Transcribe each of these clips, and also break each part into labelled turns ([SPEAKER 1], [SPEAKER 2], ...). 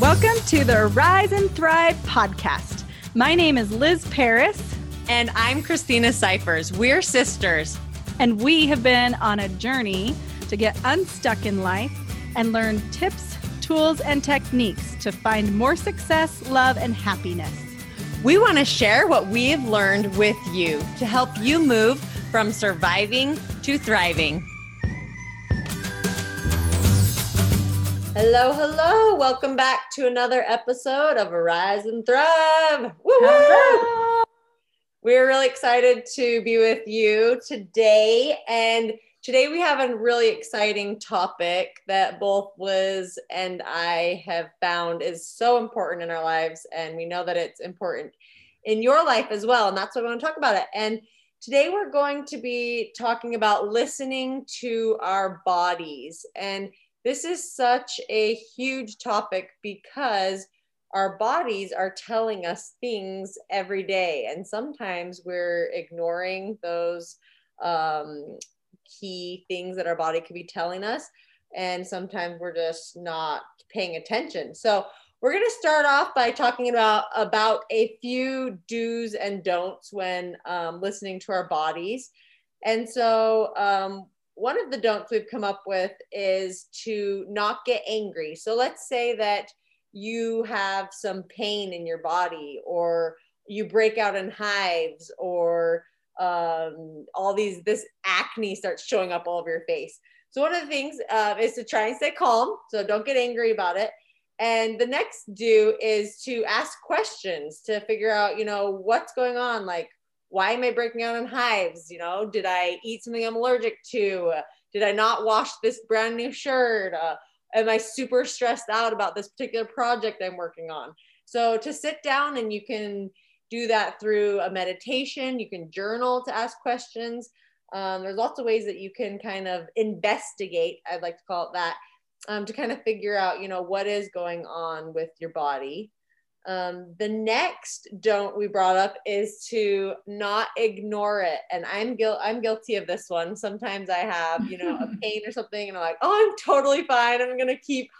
[SPEAKER 1] Welcome to the Rise and Thrive podcast. My name is Liz Paris.
[SPEAKER 2] And I'm Christina Cyphers. We're sisters.
[SPEAKER 1] And we have been on a journey to get unstuck in life and learn tips, tools, and techniques to find more success, love, and happiness.
[SPEAKER 2] We want to share what we've learned with you to help you move from surviving to thriving. Hello, hello. Welcome back to another episode of Rise and Thrive. Woo-woo! We're really excited to be with you today. And today we have a really exciting topic that both Liz and I have found is so important in our lives. And we know that it's important in your life as well. And that's why we want to talk about it. And today we're going to be talking about listening to our bodies. And this is such a huge topic because our bodies are telling us things every day. And sometimes we're ignoring those um, key things that our body could be telling us. And sometimes we're just not paying attention. So, we're going to start off by talking about about a few do's and don'ts when um, listening to our bodies. And so, um, one of the don'ts we've come up with is to not get angry. So let's say that you have some pain in your body or you break out in hives or um, all these this acne starts showing up all over your face. So one of the things uh, is to try and stay calm. So don't get angry about it. And the next do is to ask questions to figure out you know what's going on like why am i breaking out in hives you know did i eat something i'm allergic to did i not wash this brand new shirt uh, am I super stressed out about this particular project I'm working on? So to sit down and you can do that through a meditation, you can journal to ask questions. Um, there's lots of ways that you can kind of investigate, I'd like to call it that, um, to kind of figure out, you know, what is going on with your body. Um, the next don't we brought up is to not ignore it. And I'm guilt I'm guilty of this one. Sometimes I have, you know, a pain or something, and I'm like, oh, I'm totally fine. I'm gonna keep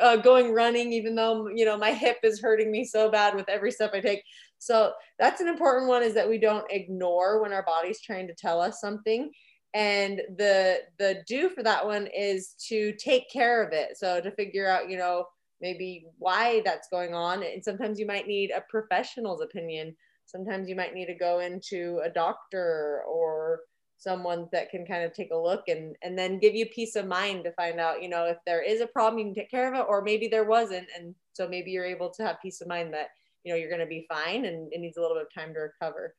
[SPEAKER 2] uh, going running, even though you know my hip is hurting me so bad with every step I take. So that's an important one is that we don't ignore when our body's trying to tell us something. And the the do for that one is to take care of it. So to figure out, you know, maybe why that's going on. And sometimes you might need a professional's opinion. Sometimes you might need to go into a doctor or someone that can kind of take a look and and then give you peace of mind to find out you know if there is a problem you can take care of it or maybe there wasn't and so maybe you're able to have peace of mind that you know you're going to be fine and it needs a little bit of time to recover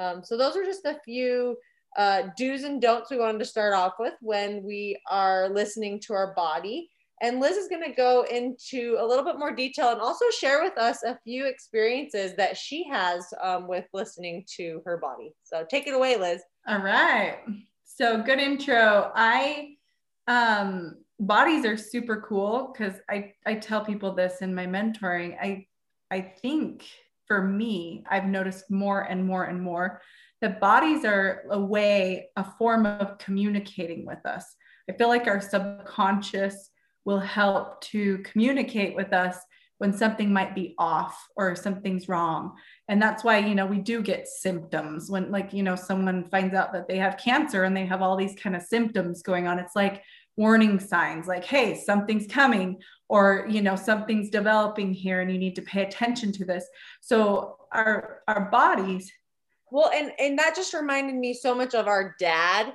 [SPEAKER 2] um, so those are just a few uh, do's and don'ts we wanted to start off with when we are listening to our body and Liz is going to go into a little bit more detail and also share with us a few experiences that she has um, with listening to her body. So take it away, Liz.
[SPEAKER 3] All right. So good intro. I, um, bodies are super cool because I, I tell people this in my mentoring. I, I think for me, I've noticed more and more and more that bodies are a way, a form of communicating with us. I feel like our subconscious will help to communicate with us when something might be off or something's wrong. And that's why you know we do get symptoms when like you know someone finds out that they have cancer and they have all these kind of symptoms going on. It's like warning signs like hey something's coming or you know something's developing here and you need to pay attention to this. So our our bodies
[SPEAKER 2] well and and that just reminded me so much of our dad.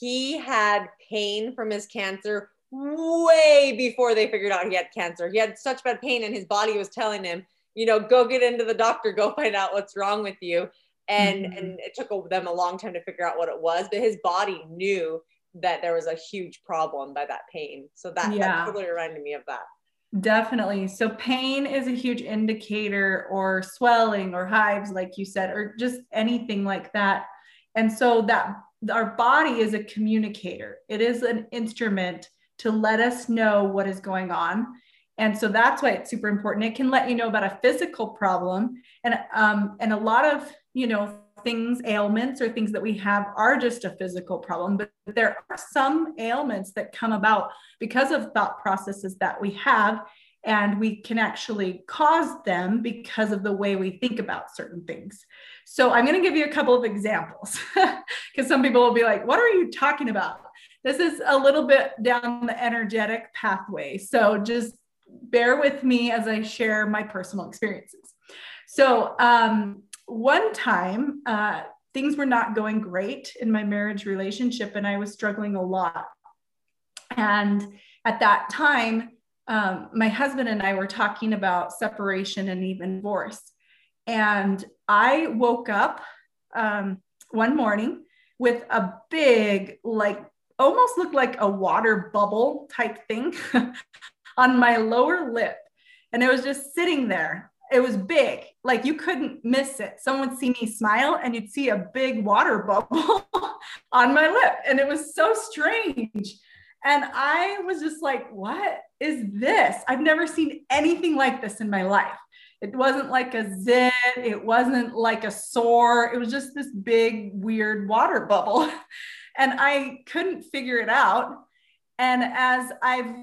[SPEAKER 2] He had pain from his cancer way before they figured out he had cancer. He had such bad pain, and his body was telling him, you know, go get into the doctor, go find out what's wrong with you. And mm-hmm. and it took them a long time to figure out what it was, but his body knew that there was a huge problem by that pain. So that, yeah. that totally reminded me of that.
[SPEAKER 3] Definitely. So pain is a huge indicator or swelling or hives, like you said, or just anything like that. And so that our body is a communicator. It is an instrument to let us know what is going on. And so that's why it's super important. It can let you know about a physical problem, and um, and a lot of you know things, ailments, or things that we have are just a physical problem. But there are some ailments that come about because of thought processes that we have, and we can actually cause them because of the way we think about certain things. So I'm going to give you a couple of examples because some people will be like, What are you talking about? This is a little bit down the energetic pathway. So just bear with me as I share my personal experiences. So, um, one time, uh, things were not going great in my marriage relationship, and I was struggling a lot. And at that time, um, my husband and I were talking about separation and even divorce. And I woke up um, one morning with a big, like, almost looked like a water bubble type thing on my lower lip. And it was just sitting there. It was big, like you couldn't miss it. Someone would see me smile and you'd see a big water bubble on my lip. And it was so strange. And I was just like, what is this? I've never seen anything like this in my life. It wasn't like a zit, it wasn't like a sore. It was just this big, weird water bubble. and I couldn't figure it out. And as I've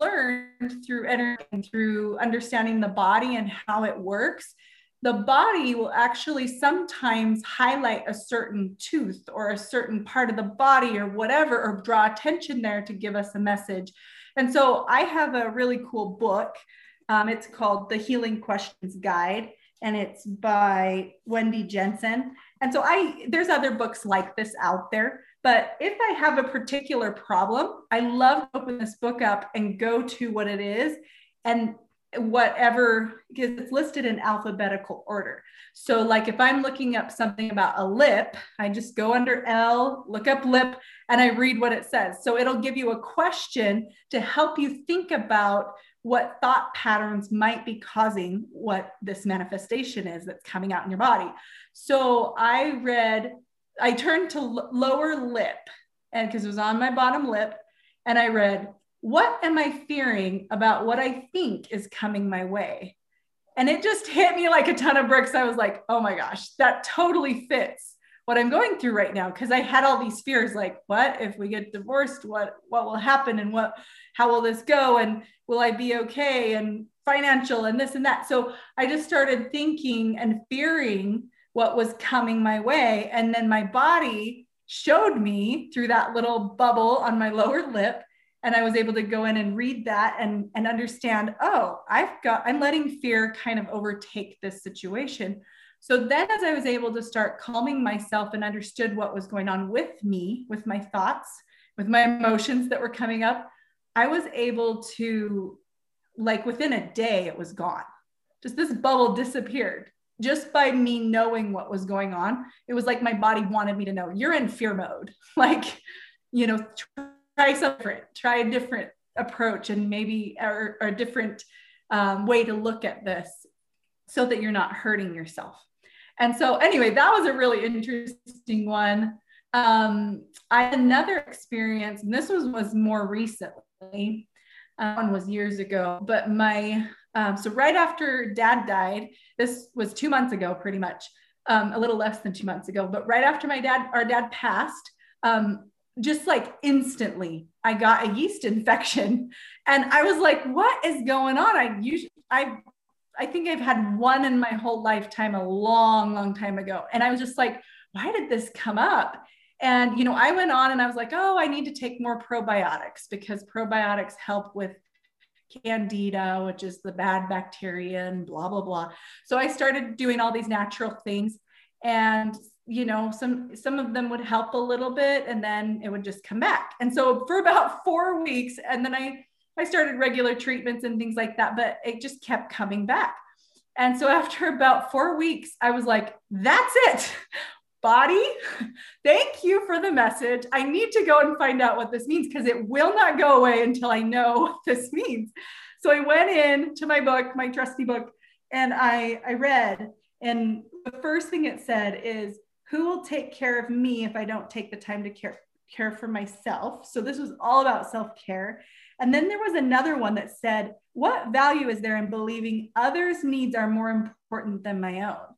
[SPEAKER 3] learned through energy through understanding the body and how it works, the body will actually sometimes highlight a certain tooth or a certain part of the body or whatever, or draw attention there to give us a message. And so I have a really cool book. Um, it's called The Healing Questions Guide, and it's by Wendy Jensen. And so I there's other books like this out there. But if I have a particular problem, I love to open this book up and go to what it is and whatever because it's listed in alphabetical order. So like if I'm looking up something about a lip, I just go under L, look up lip and I read what it says. So it'll give you a question to help you think about what thought patterns might be causing what this manifestation is that's coming out in your body. So I read I turned to l- lower lip and because it was on my bottom lip and I read what am I fearing about what I think is coming my way? And it just hit me like a ton of bricks. I was like, oh my gosh, that totally fits what I'm going through right now. Cause I had all these fears like, what if we get divorced? What what will happen? And what how will this go? And will I be okay? And financial and this and that. So I just started thinking and fearing what was coming my way. And then my body showed me through that little bubble on my lower lip and i was able to go in and read that and and understand oh i've got i'm letting fear kind of overtake this situation. So then as i was able to start calming myself and understood what was going on with me with my thoughts with my emotions that were coming up i was able to like within a day it was gone. Just this bubble disappeared just by me knowing what was going on it was like my body wanted me to know you're in fear mode like you know try something different, try a different approach and maybe or, a different um, way to look at this so that you're not hurting yourself. And so, anyway, that was a really interesting one. Um, I had another experience, and this was was more recently. Uh, one was years ago, but my um, so right after Dad died, this was two months ago, pretty much, um, a little less than two months ago. But right after my dad, our dad passed, um, just like instantly I got a yeast infection. And I was like what is going on? I usually I I think I've had one in my whole lifetime a long long time ago. And I was just like why did this come up? And you know I went on and I was like oh I need to take more probiotics because probiotics help with candida which is the bad bacteria and blah blah blah. So I started doing all these natural things and you know some some of them would help a little bit and then it would just come back. And so for about four weeks and then i i started regular treatments and things like that but it just kept coming back. And so after about four weeks i was like that's it body thank you for the message i need to go and find out what this means because it will not go away until i know what this means so i went in to my book my trusty book and i i read and the first thing it said is who will take care of me if I don't take the time to care, care for myself? So this was all about self care. And then there was another one that said, What value is there in believing others' needs are more important than my own?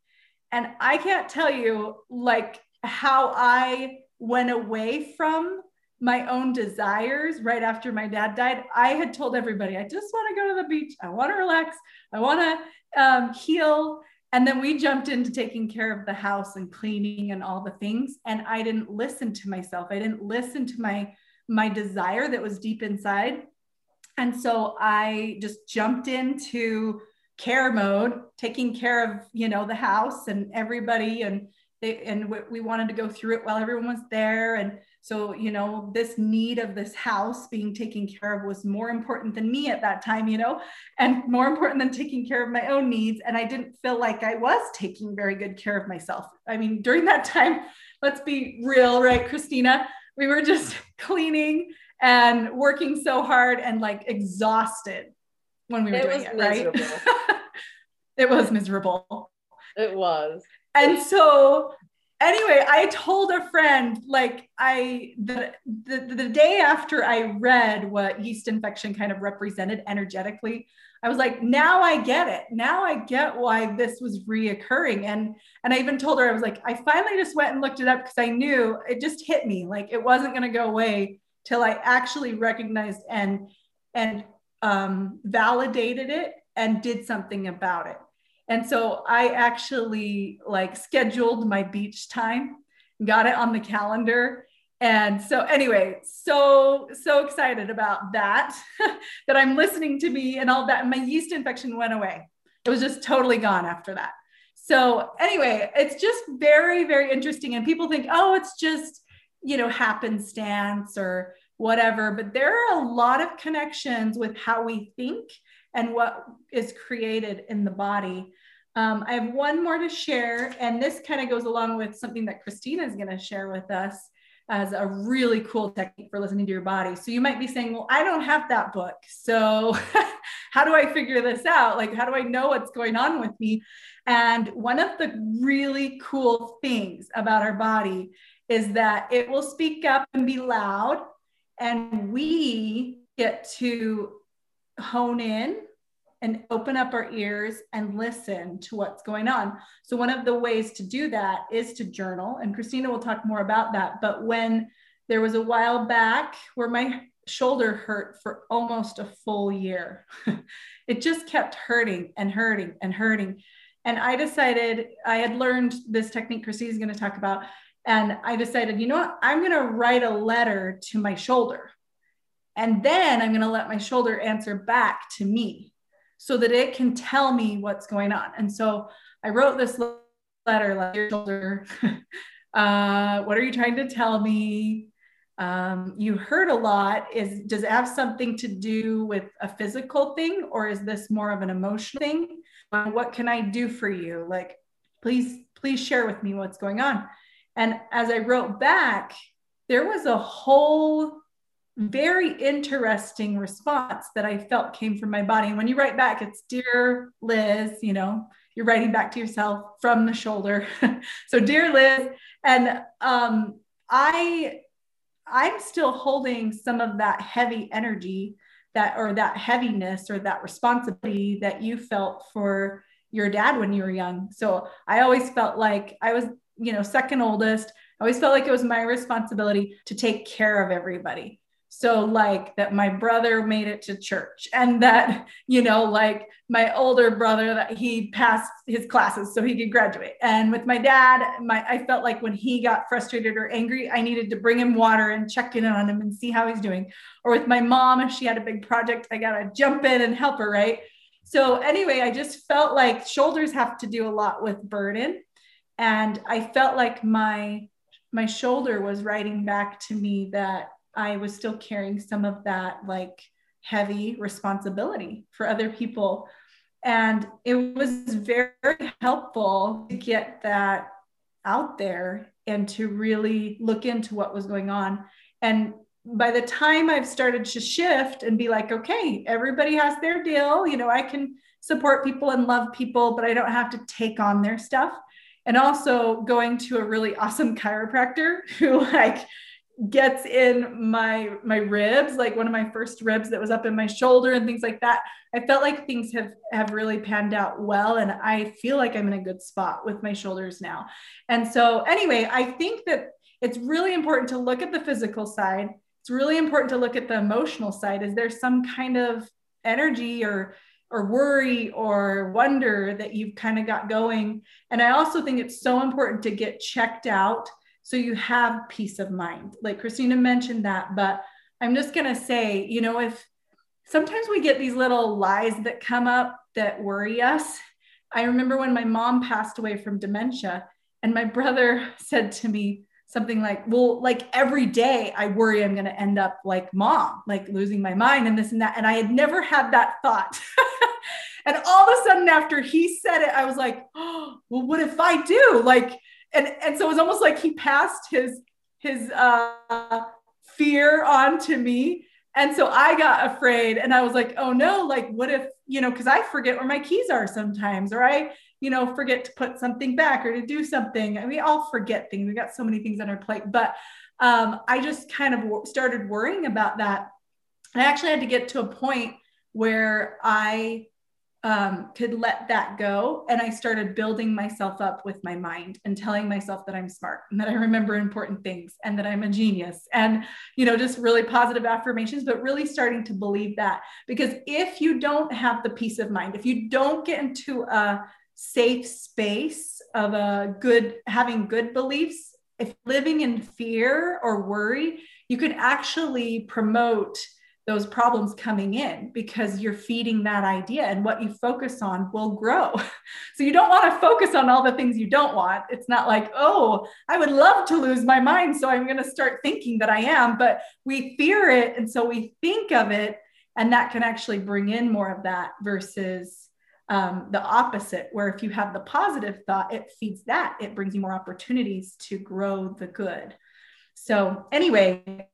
[SPEAKER 3] And I can't tell you like how I went away from my own desires right after my dad died, I had told everybody, I just want to go to the beach. I want to relax. I want to um, heal. And then we jumped into taking care of the house and cleaning and all the things. And I didn't listen to myself. I didn't listen to my my desire that was deep inside. And so I just jumped into care mode, taking care of, you know, the house and everybody and they, and we wanted to go through it while everyone was there and so, you know, this need of this house being taken care of was more important than me at that time, you know, and more important than taking care of my own needs. And I didn't feel like I was taking very good care of myself. I mean, during that time, let's be real, right, Christina? We were just cleaning and working so hard and like exhausted when we were it doing it, miserable. right? it was miserable.
[SPEAKER 2] It was.
[SPEAKER 3] And so anyway, I told a friend like I the, the the day after I read what yeast infection kind of represented energetically, I was like, now I get it. Now I get why this was reoccurring. And and I even told her I was like, I finally just went and looked it up because I knew it just hit me like it wasn't going to go away till I actually recognized and and um, validated it and did something about it. And so I actually like scheduled my beach time, got it on the calendar. And so anyway, so so excited about that that I'm listening to me and all that. My yeast infection went away. It was just totally gone after that. So anyway, it's just very very interesting and people think, "Oh, it's just, you know, happenstance or whatever." But there are a lot of connections with how we think and what is created in the body. Um, I have one more to share, and this kind of goes along with something that Christina is going to share with us as a really cool technique for listening to your body. So you might be saying, Well, I don't have that book. So how do I figure this out? Like, how do I know what's going on with me? And one of the really cool things about our body is that it will speak up and be loud, and we get to hone in and open up our ears and listen to what's going on. So, one of the ways to do that is to journal. And Christina will talk more about that. But when there was a while back where my shoulder hurt for almost a full year, it just kept hurting and hurting and hurting. And I decided I had learned this technique Christina's going to talk about. And I decided, you know what? I'm going to write a letter to my shoulder. And then I'm going to let my shoulder answer back to me so that it can tell me what's going on. And so I wrote this letter, like your shoulder. uh, what are you trying to tell me? Um, you hurt a lot. Is does it have something to do with a physical thing, or is this more of an emotional thing? what can I do for you? Like, please, please share with me what's going on. And as I wrote back, there was a whole very interesting response that I felt came from my body. And when you write back, it's Dear Liz, you know, you're writing back to yourself from the shoulder. so, Dear Liz, and um, I, I'm still holding some of that heavy energy that, or that heaviness or that responsibility that you felt for your dad when you were young. So, I always felt like I was, you know, second oldest. I always felt like it was my responsibility to take care of everybody so, like that my brother made it to church, and that, you know, like my older brother, that he passed his classes so he could graduate. And with my dad, my I felt like when he got frustrated or angry, I needed to bring him water and check in on him and see how he's doing. Or with my mom, if she had a big project, I got to jump in and help her, right? So, anyway, I just felt like shoulders have to do a lot with burden. And I felt like my my shoulder was writing back to me that I was still carrying some of that like heavy responsibility for other people. And it was very helpful to get that out there and to really look into what was going on. And by the time I've started to shift and be like, okay, everybody has their deal, you know, I can support people and love people, but I don't have to take on their stuff. And also going to a really awesome chiropractor who like gets in my my ribs like one of my first ribs that was up in my shoulder and things like that. I felt like things have have really panned out well and i feel like i'm in a good spot with my shoulders now. And so anyway i think that it's really important to look at the physical side. It's really important to look at the emotional side. Is there some kind of energy or or worry or wonder that you've kind of got going? And I also think it's so important to get checked out so you have peace of mind. Like Christina mentioned that, but I'm just going to say, you know, if sometimes we get these little lies that come up that worry us. I remember when my mom passed away from dementia, and my brother said to me something like, Well, like every day I worry I'm going to end up like mom, like losing my mind and this and that. And I had never had that thought. and all of a sudden, after he said it, I was like, oh, Well, what if I do? Like, and, and so it was almost like he passed his his uh, fear on to me and so I got afraid and I was like, oh no, like what if, you know, because I forget where my keys are sometimes, or I, you know, forget to put something back or to do something. And we all forget things. We got so many things on our plate. But um, I just kind of started worrying about that. I actually had to get to a point where I um, could let that go. And I started building myself up with my mind and telling myself that I'm smart and that I remember important things and that I'm a genius and, you know, just really positive affirmations, but really starting to believe that. Because if you don't have the peace of mind, if you don't get into a safe space of a good, having good beliefs, if living in fear or worry, you can actually promote those problems coming in because you're feeding that idea and what you focus on will grow. so you don't want to focus on all the things you don't want. It's not like, oh, I would love to lose my mind. So I'm going to start thinking that I am, but we fear it. And so we think of it, and that can actually bring in more of that versus um, the opposite, where if you have the positive thought, it feeds that, it brings you more opportunities to grow the good. So, anyway,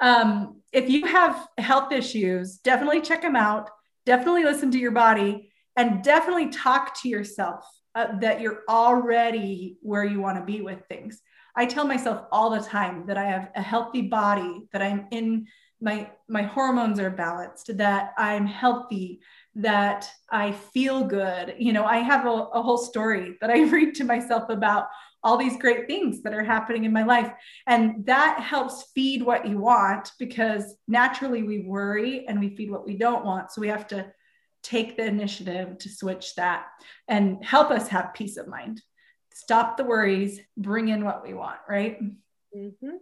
[SPEAKER 3] um, if you have health issues, definitely check them out. Definitely listen to your body and definitely talk to yourself uh, that you're already where you want to be with things. I tell myself all the time that I have a healthy body, that I'm in my my hormones are balanced, that I'm healthy, that I feel good. You know, I have a, a whole story that I read to myself about all these great things that are happening in my life. And that helps feed what you want because naturally we worry and we feed what we don't want. So we have to take the initiative to switch that and help us have peace of mind. Stop the worries, bring in what we want, right?
[SPEAKER 2] Mm-hmm.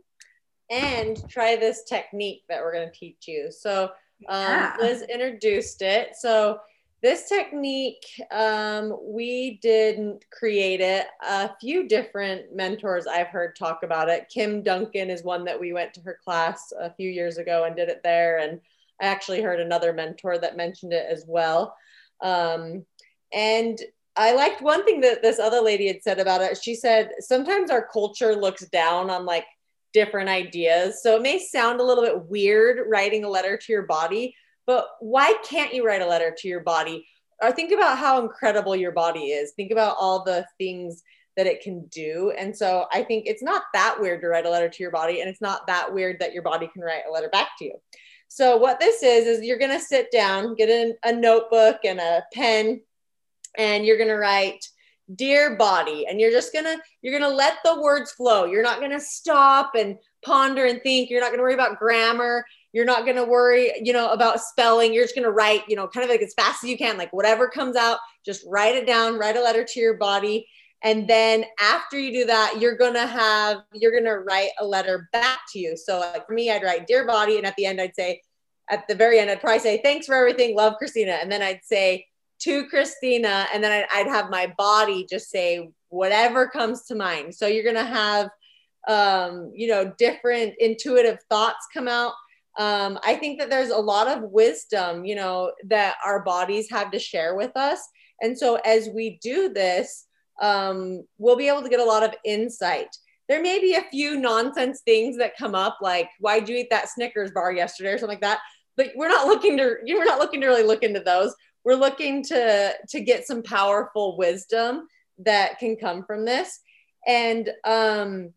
[SPEAKER 2] And try this technique that we're going to teach you. So, um, yeah. Liz introduced it. So, this technique, um, we didn't create it. A few different mentors I've heard talk about it. Kim Duncan is one that we went to her class a few years ago and did it there. And I actually heard another mentor that mentioned it as well. Um, and I liked one thing that this other lady had said about it. She said, sometimes our culture looks down on like different ideas. So it may sound a little bit weird writing a letter to your body, but why can't you write a letter to your body? Or think about how incredible your body is. Think about all the things that it can do. And so I think it's not that weird to write a letter to your body, and it's not that weird that your body can write a letter back to you. So what this is is you're going to sit down, get a, a notebook and a pen, and you're going to write dear body and you're just to you're to let the words flow you're not to stop and ponder and think you're not to worry about grammar you're not to worry, you know, about spelling. You're just to write, you know, kind of like as fast as you can, like whatever comes out, just write it down, write a letter to your body. And then after you do that, you're to have, you're to write a letter back to you. So like for me, I'd write dear body. And at the end, I'd say, at the very end, I'd probably say, thanks for everything. Love Christina. And then I'd say to Christina. And then I'd, I'd have my body just say whatever comes to mind. So you're to have, um, you know, different intuitive thoughts come out um, I think that there's a lot of wisdom, you know, that our bodies have to share with us. And so as we do this, um, we'll be able to get a lot of insight. There may be a few nonsense things that come up, like why'd you eat that Snickers bar yesterday or something like that. But we're not looking to you. we're not looking to really look into those. We're looking to to get some powerful wisdom that can come from this. And um,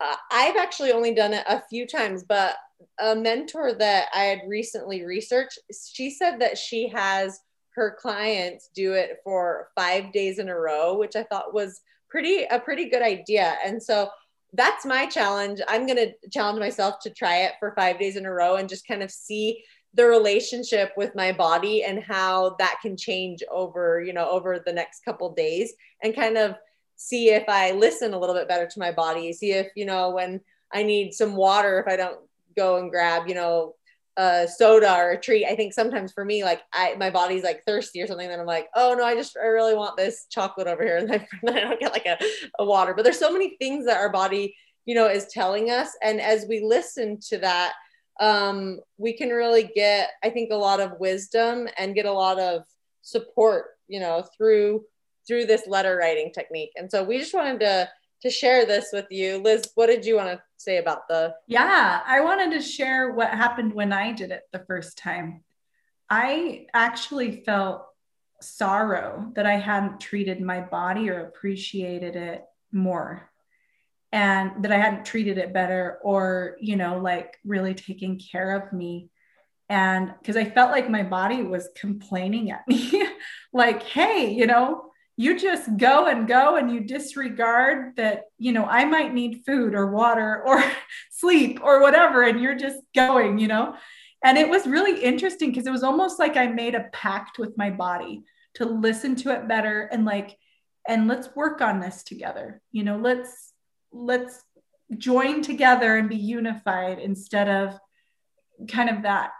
[SPEAKER 2] I've actually only done it a few times, but a mentor that I had recently researched, she said that she has her clients do it for five days in a row, which I thought was pretty a pretty good idea. And so that's my challenge. I'm going to challenge myself to try it for five days in a row and just kind of see the relationship with my body and how that can change over, you know, over the next couple days and kind of see if I listen a little bit better to my body, see if, you know, when I need some water, if I don't go and grab, you know, a soda or a treat. I think sometimes for me, like I my body's like thirsty or something, then I'm like, oh no, I just I really want this chocolate over here, and then, I don't get like a, a water. But there's so many things that our body, you know, is telling us, and as we listen to that, um, we can really get, I think, a lot of wisdom and get a lot of support, you know, through through this letter writing technique. And so we just wanted to to share this with you. Liz, what did you want to say about the?
[SPEAKER 3] Yeah, I wanted to share what happened when I did it the first time. I actually felt sorrow that I hadn't treated my body or appreciated it more and that I hadn't treated it better or, you know, like really taking care of me. And because I felt like my body was complaining at me, like, hey, you know, you just go and go and you disregard that you know i might need food or water or sleep or whatever and you're just going you know and it was really interesting because it was almost like i made a pact with my body to listen to it better and like and let's work on this together you know let's let's join together and be unified instead of kind of that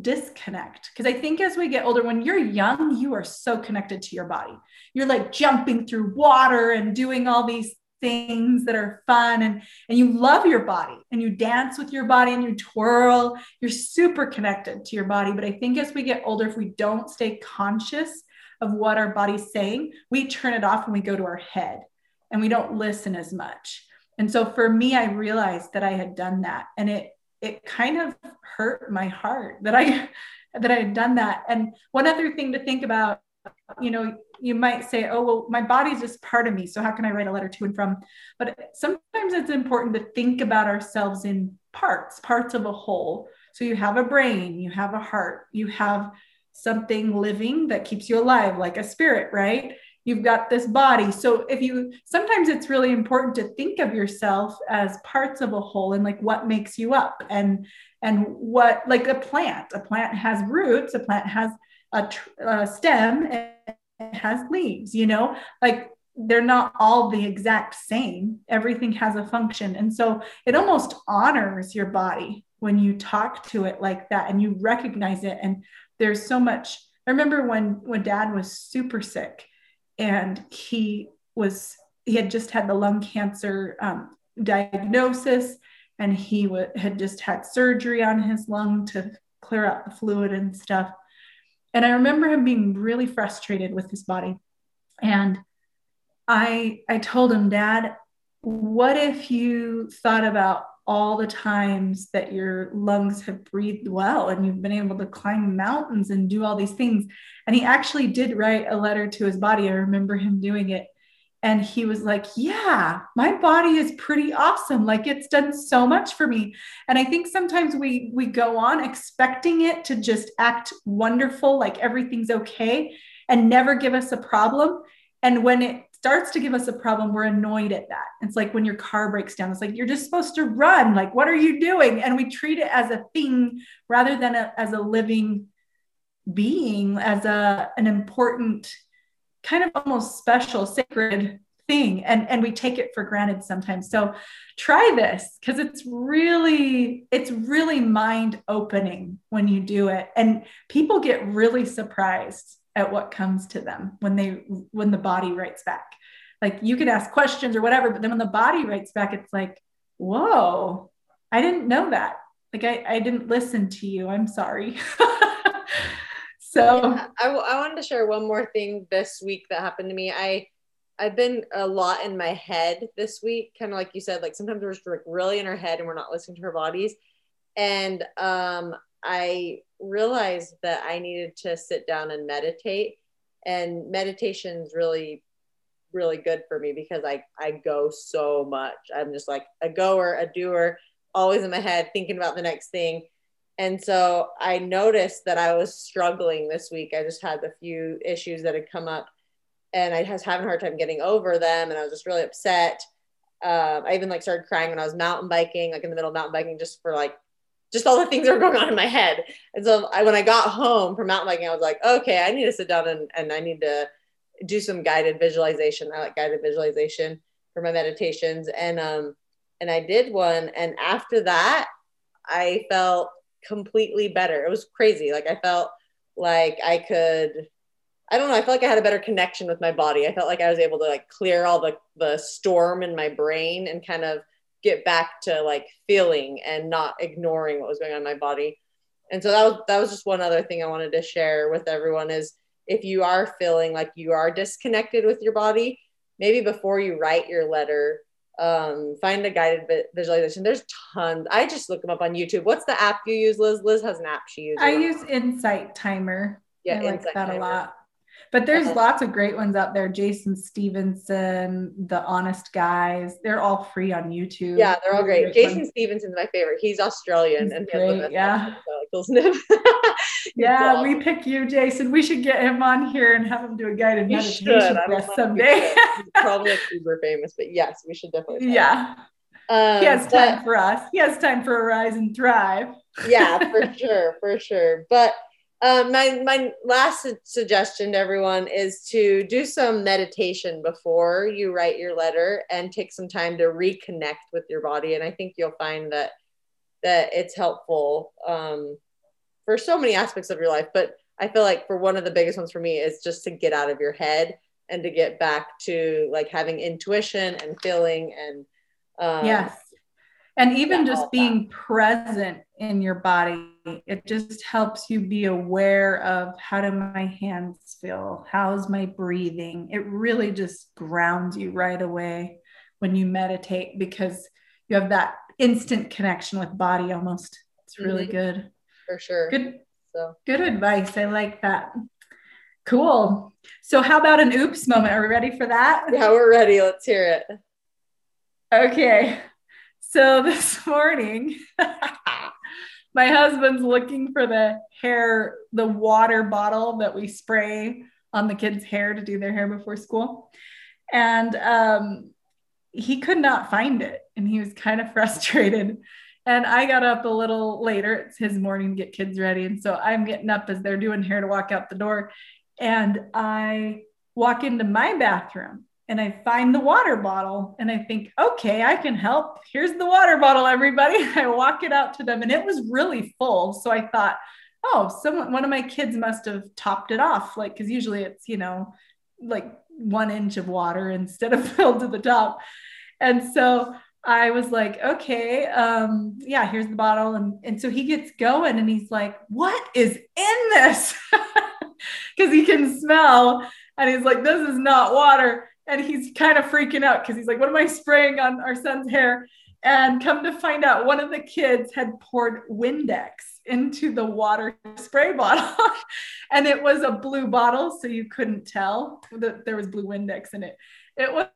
[SPEAKER 3] disconnect. Because i think as we get older when you're young you are so connected to your body. You're like jumping through water and doing all these things that are fun and and you love your body and you dance with your body and you twirl. You're super connected to your body. But i think as we get older if we don't stay conscious of what our body's saying we turn it off when we go to our head and we don't listen as much and so for me i realized that i had done that and it it kind of hurt my heart that I that I had done that. And one other thing to think about, you know, you might say, oh, well, my body's just part of me. So how can I write a letter to and from? But sometimes it's important to think about ourselves in parts, parts of a whole. So you have a brain, you have a heart, you have something living that keeps you alive, like a spirit, right? You've got this body. So if you sometimes it's really important to think of yourself as parts of a whole and like what makes you up and and what like a plant. A plant has roots, a plant has a, a stem and it has leaves, you know? Like they're not all the exact same. Everything has a function. And so it almost honors your body when you talk to it like that and you recognize it and there's so much I remember when when dad was super sick and he was he had just had the lung cancer um, diagnosis and he w- had just had surgery on his lung to clear out the fluid and stuff. And i remember him being really frustrated with his body. And i i told him dad what if you thought about all the times that your lungs have breathed well and you've been able to climb mountains and do all these things. And he actually did write a letter to his body. I remember him doing it. And he was like, Yeah, my body is pretty awesome. Like it's done so much for me. And I think sometimes we we go on expecting it to just act wonderful, like everything's okay, and never give us a problem. And when it starts to give us a problem, we're annoyed at that. It's like when your car breaks down, it's like you're just supposed to run. Like, what are you doing? And we treat it as a thing rather than a, as a living being, as a an important, kind of almost special, sacred thing. And, and we take it for granted sometimes. So try this because it's really, it's really mind opening when you do it. And people get really surprised at what comes to them when they when the body writes back. Like you could ask questions or whatever but then when the body writes back it's like whoa i didn't know that. Like i, I didn't listen to you. I'm sorry. So
[SPEAKER 2] yeah, I, I wanted to share one more thing this week that happened to me. I i've been a lot in my head this week kind of like you said like sometimes we're just like really in our head and we're not listening to our bodies. And um I realized that I needed to sit down and meditate. And meditation is really, really good for me because I, I go so much. I'm just like a goer, a doer, always in my head thinking about the next thing. And so I noticed that I was struggling this week. I just had a few issues that had come up and I was having a hard time getting over them. And I was just really upset. um, I even like started crying when I was mountain biking, like in the middle of mountain biking, just for like just all the things that were going on in my head. And so I, when I got home from mountain biking, I was like, okay, I need to sit down and, and I need to do some guided visualization. I like guided visualization for my meditations. And um, and I did one. And after that, I felt completely better. It was crazy. Like I felt like I could, I don't know, I felt like I had a better connection with my body. I felt like I was able to like clear all the, the storm in my brain and kind of get back to like feeling and not ignoring what was going on in my body. And so that was that was just one other thing I wanted to share with everyone is if you are feeling like you are disconnected with your body, maybe before you write your letter, um, find a guided visualization. There's tons. I just look them up on YouTube. What's the app you use, Liz? Liz has an app she uses.
[SPEAKER 3] I use Insight Timer.
[SPEAKER 2] Yeah,
[SPEAKER 3] I like that Timer. a lot. But there's lots of great ones out there. Jason Stephenson, The Honest Guys. They're all free on YouTube.
[SPEAKER 2] Yeah, they're all great. great Jason ones. Stephenson's my favorite. He's Australian
[SPEAKER 3] He's
[SPEAKER 2] and
[SPEAKER 3] great. Yeah. yeah, we pick you, Jason. We should get him on here and have him do a guided
[SPEAKER 2] you
[SPEAKER 3] meditation
[SPEAKER 2] for us someday. He's probably like super famous, but yes, we should definitely.
[SPEAKER 3] Yeah. Um, he has time but, for us. He has time for Arise and Thrive.
[SPEAKER 2] yeah, for sure, for sure. But um, my my last suggestion to everyone is to do some meditation before you write your letter and take some time to reconnect with your body. And I think you'll find that that it's helpful um, for so many aspects of your life. But I feel like for one of the biggest ones for me is just to get out of your head and to get back to like having intuition and feeling and
[SPEAKER 3] um, yes and even just being present in your body it just helps you be aware of how do my hands feel? How's my breathing? It really just grounds you right away when you meditate because you have that instant connection with body almost. It's really mm-hmm. good.
[SPEAKER 2] For sure.
[SPEAKER 3] Good so. good advice. I like that. Cool. So how about an oops moment? Are we ready for that?
[SPEAKER 2] Yeah we're ready. Let's hear it.
[SPEAKER 3] Okay so this morning, my husband's looking for the hair, the water bottle that we spray on the kids' hair to do their hair before school. And um, he could not find it. And he was kind of frustrated. And I got up a little later. It's his morning to get kids ready. And so I'm getting up as they're doing hair to walk out the door. And I walk into my bathroom and I find the water bottle and I think, okay, I can help. Here's the water bottle, everybody. I walk it out to them and it was really full. So I thought, oh, someone, one of my kids must have topped it off. Like, cause usually it's, you know, like one inch of water instead of filled to the top. And so I was like, okay, um, yeah, here's the bottle. And, and so he gets going and he's like, what is in this? Cause he can smell. And he's like, this is not water and he's kind of freaking out because he's like, What am I spraying on our son's hair? And come to find out, one of the kids had poured Windex into the water spray bottle. and it was a blue bottle, so you couldn't tell that there was blue Windex in it. It was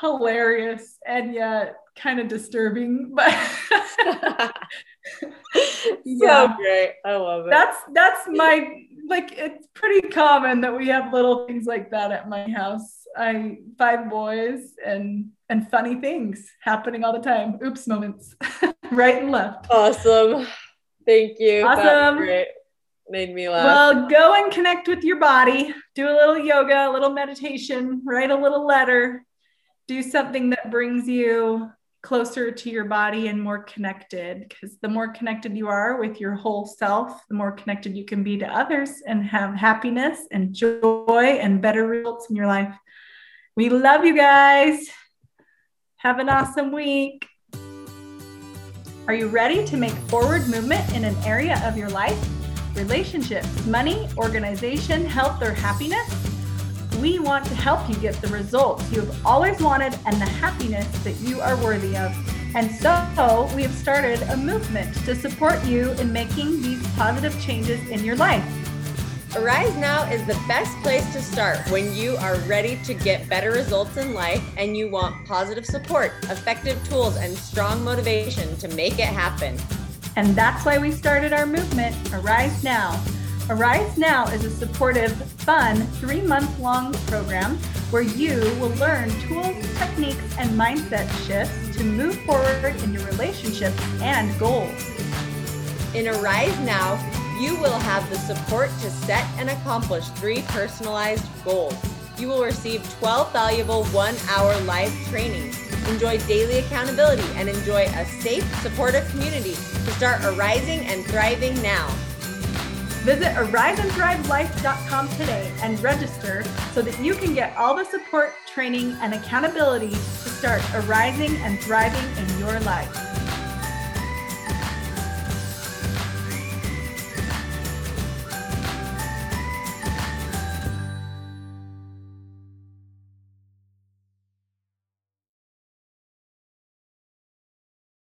[SPEAKER 3] hilarious and yet kind of disturbing, but
[SPEAKER 2] yeah. so great. I love it.
[SPEAKER 3] That's that's my like it's pretty common that we have little things like that at my house. I five boys and and funny things happening all the time. Oops moments, right and left.
[SPEAKER 2] Awesome. Thank you.
[SPEAKER 3] Awesome.
[SPEAKER 2] great. Made me laugh.
[SPEAKER 3] Well, go and connect with your body. Do a little yoga, a little meditation, write a little letter, do something that brings you closer to your body and more connected because the more connected you are with your whole self, the more connected you can be to others and have happiness and joy and better results in your life. We love you guys. Have an awesome week. Are you ready to make forward movement in an area of your life? Relationships, money, organization, health, or happiness? We want to help you get the results you have always wanted and the happiness that you are worthy of. And so we have started a movement to support you in making these positive changes in your life.
[SPEAKER 2] Arise Now is the best place to start when you are ready to get better results in life and you want positive support, effective tools, and strong motivation to make it happen.
[SPEAKER 3] And that's why we started our movement, Arise Now Arise Now is a supportive, fun, three month long program where you will learn tools, techniques, and mindset shifts to move forward in your relationships and goals.
[SPEAKER 2] In Arise Now, you will have the support to set and accomplish three personalized goals. You will receive 12 valuable one hour live trainings, enjoy daily accountability, and enjoy a safe, supportive community to start arising and thriving now.
[SPEAKER 3] Visit ariseandthrivelife.com today and register so that you can get all the support, training, and accountability to start arising and thriving in your life.